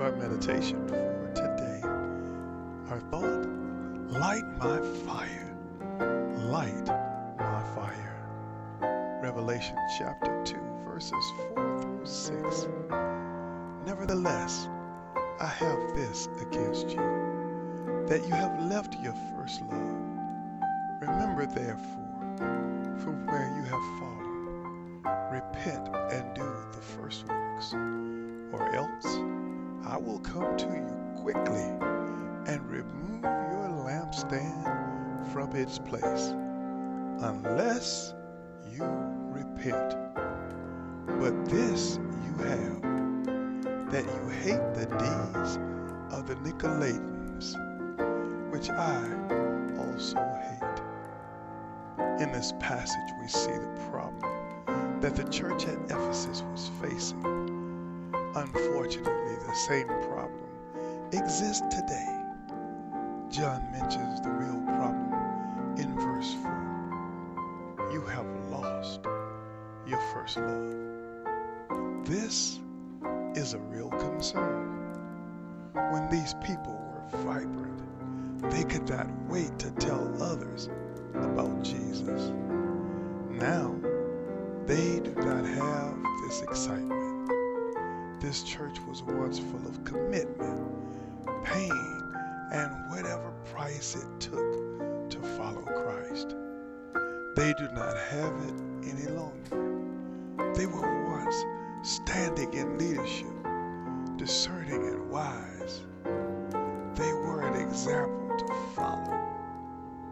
our meditation for today. Our thought light my fire, light my fire. Revelation chapter 2, verses 4 through 6. Nevertheless, I have this against you, that you have left your first love. Remember, therefore, from where you have fallen, repent and do the first works, or else I will come to you quickly and remove your lampstand from its place, unless you repent. But this you have, that you hate the deeds of the Nicolaitans, which I also hate. In this passage, we see the problem that the church at Ephesus was facing. Unfortunately, the same problem exists today. John mentions the real problem in verse 4. You have lost your first love. This is a real concern. When these people were vibrant, they could not wait to tell others about This church was once full of commitment, pain, and whatever price it took to follow Christ. They do not have it any longer. They were once standing in leadership, discerning and wise. They were an example to follow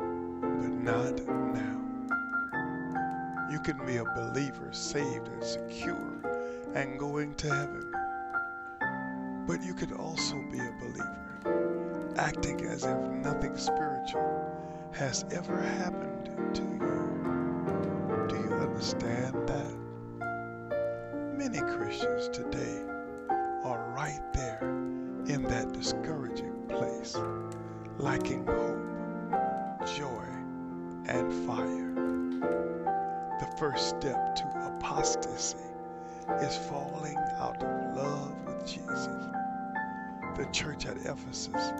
but not now. You can be a believer, saved and secure, and going to heaven. But you can also be a believer, acting as if nothing spiritual has ever happened to you. Do you understand that? Many Christians today are right there in that discouraging place, lacking hope, joy, and fire. The first step to apostasy is falling out of love with Jesus. The church at Ephesus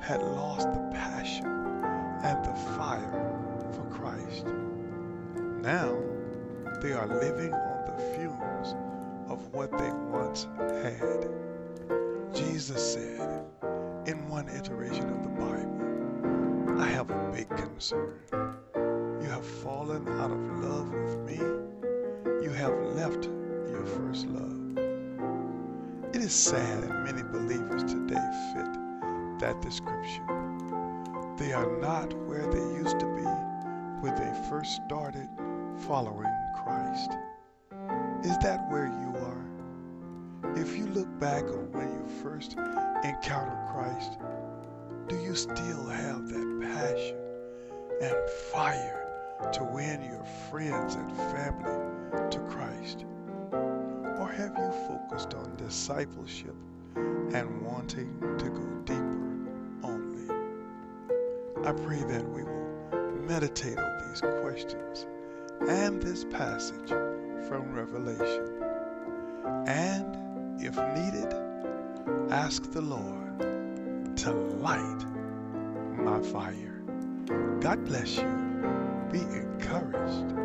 had lost the passion and the fire for Christ. Now they are living on the fumes of what they once had. Jesus said in one iteration of the Bible, I have a big concern You have fallen out of love with me, you have left your first love. It is sad that many believers today fit that description. They are not where they used to be when they first started following Christ. Is that where you are? If you look back on when you first encountered Christ, do you still have that passion and fire to win your friends and family to Christ? Have you focused on discipleship and wanting to go deeper only? I pray that we will meditate on these questions and this passage from Revelation. And if needed, ask the Lord to light my fire. God bless you be encouraged.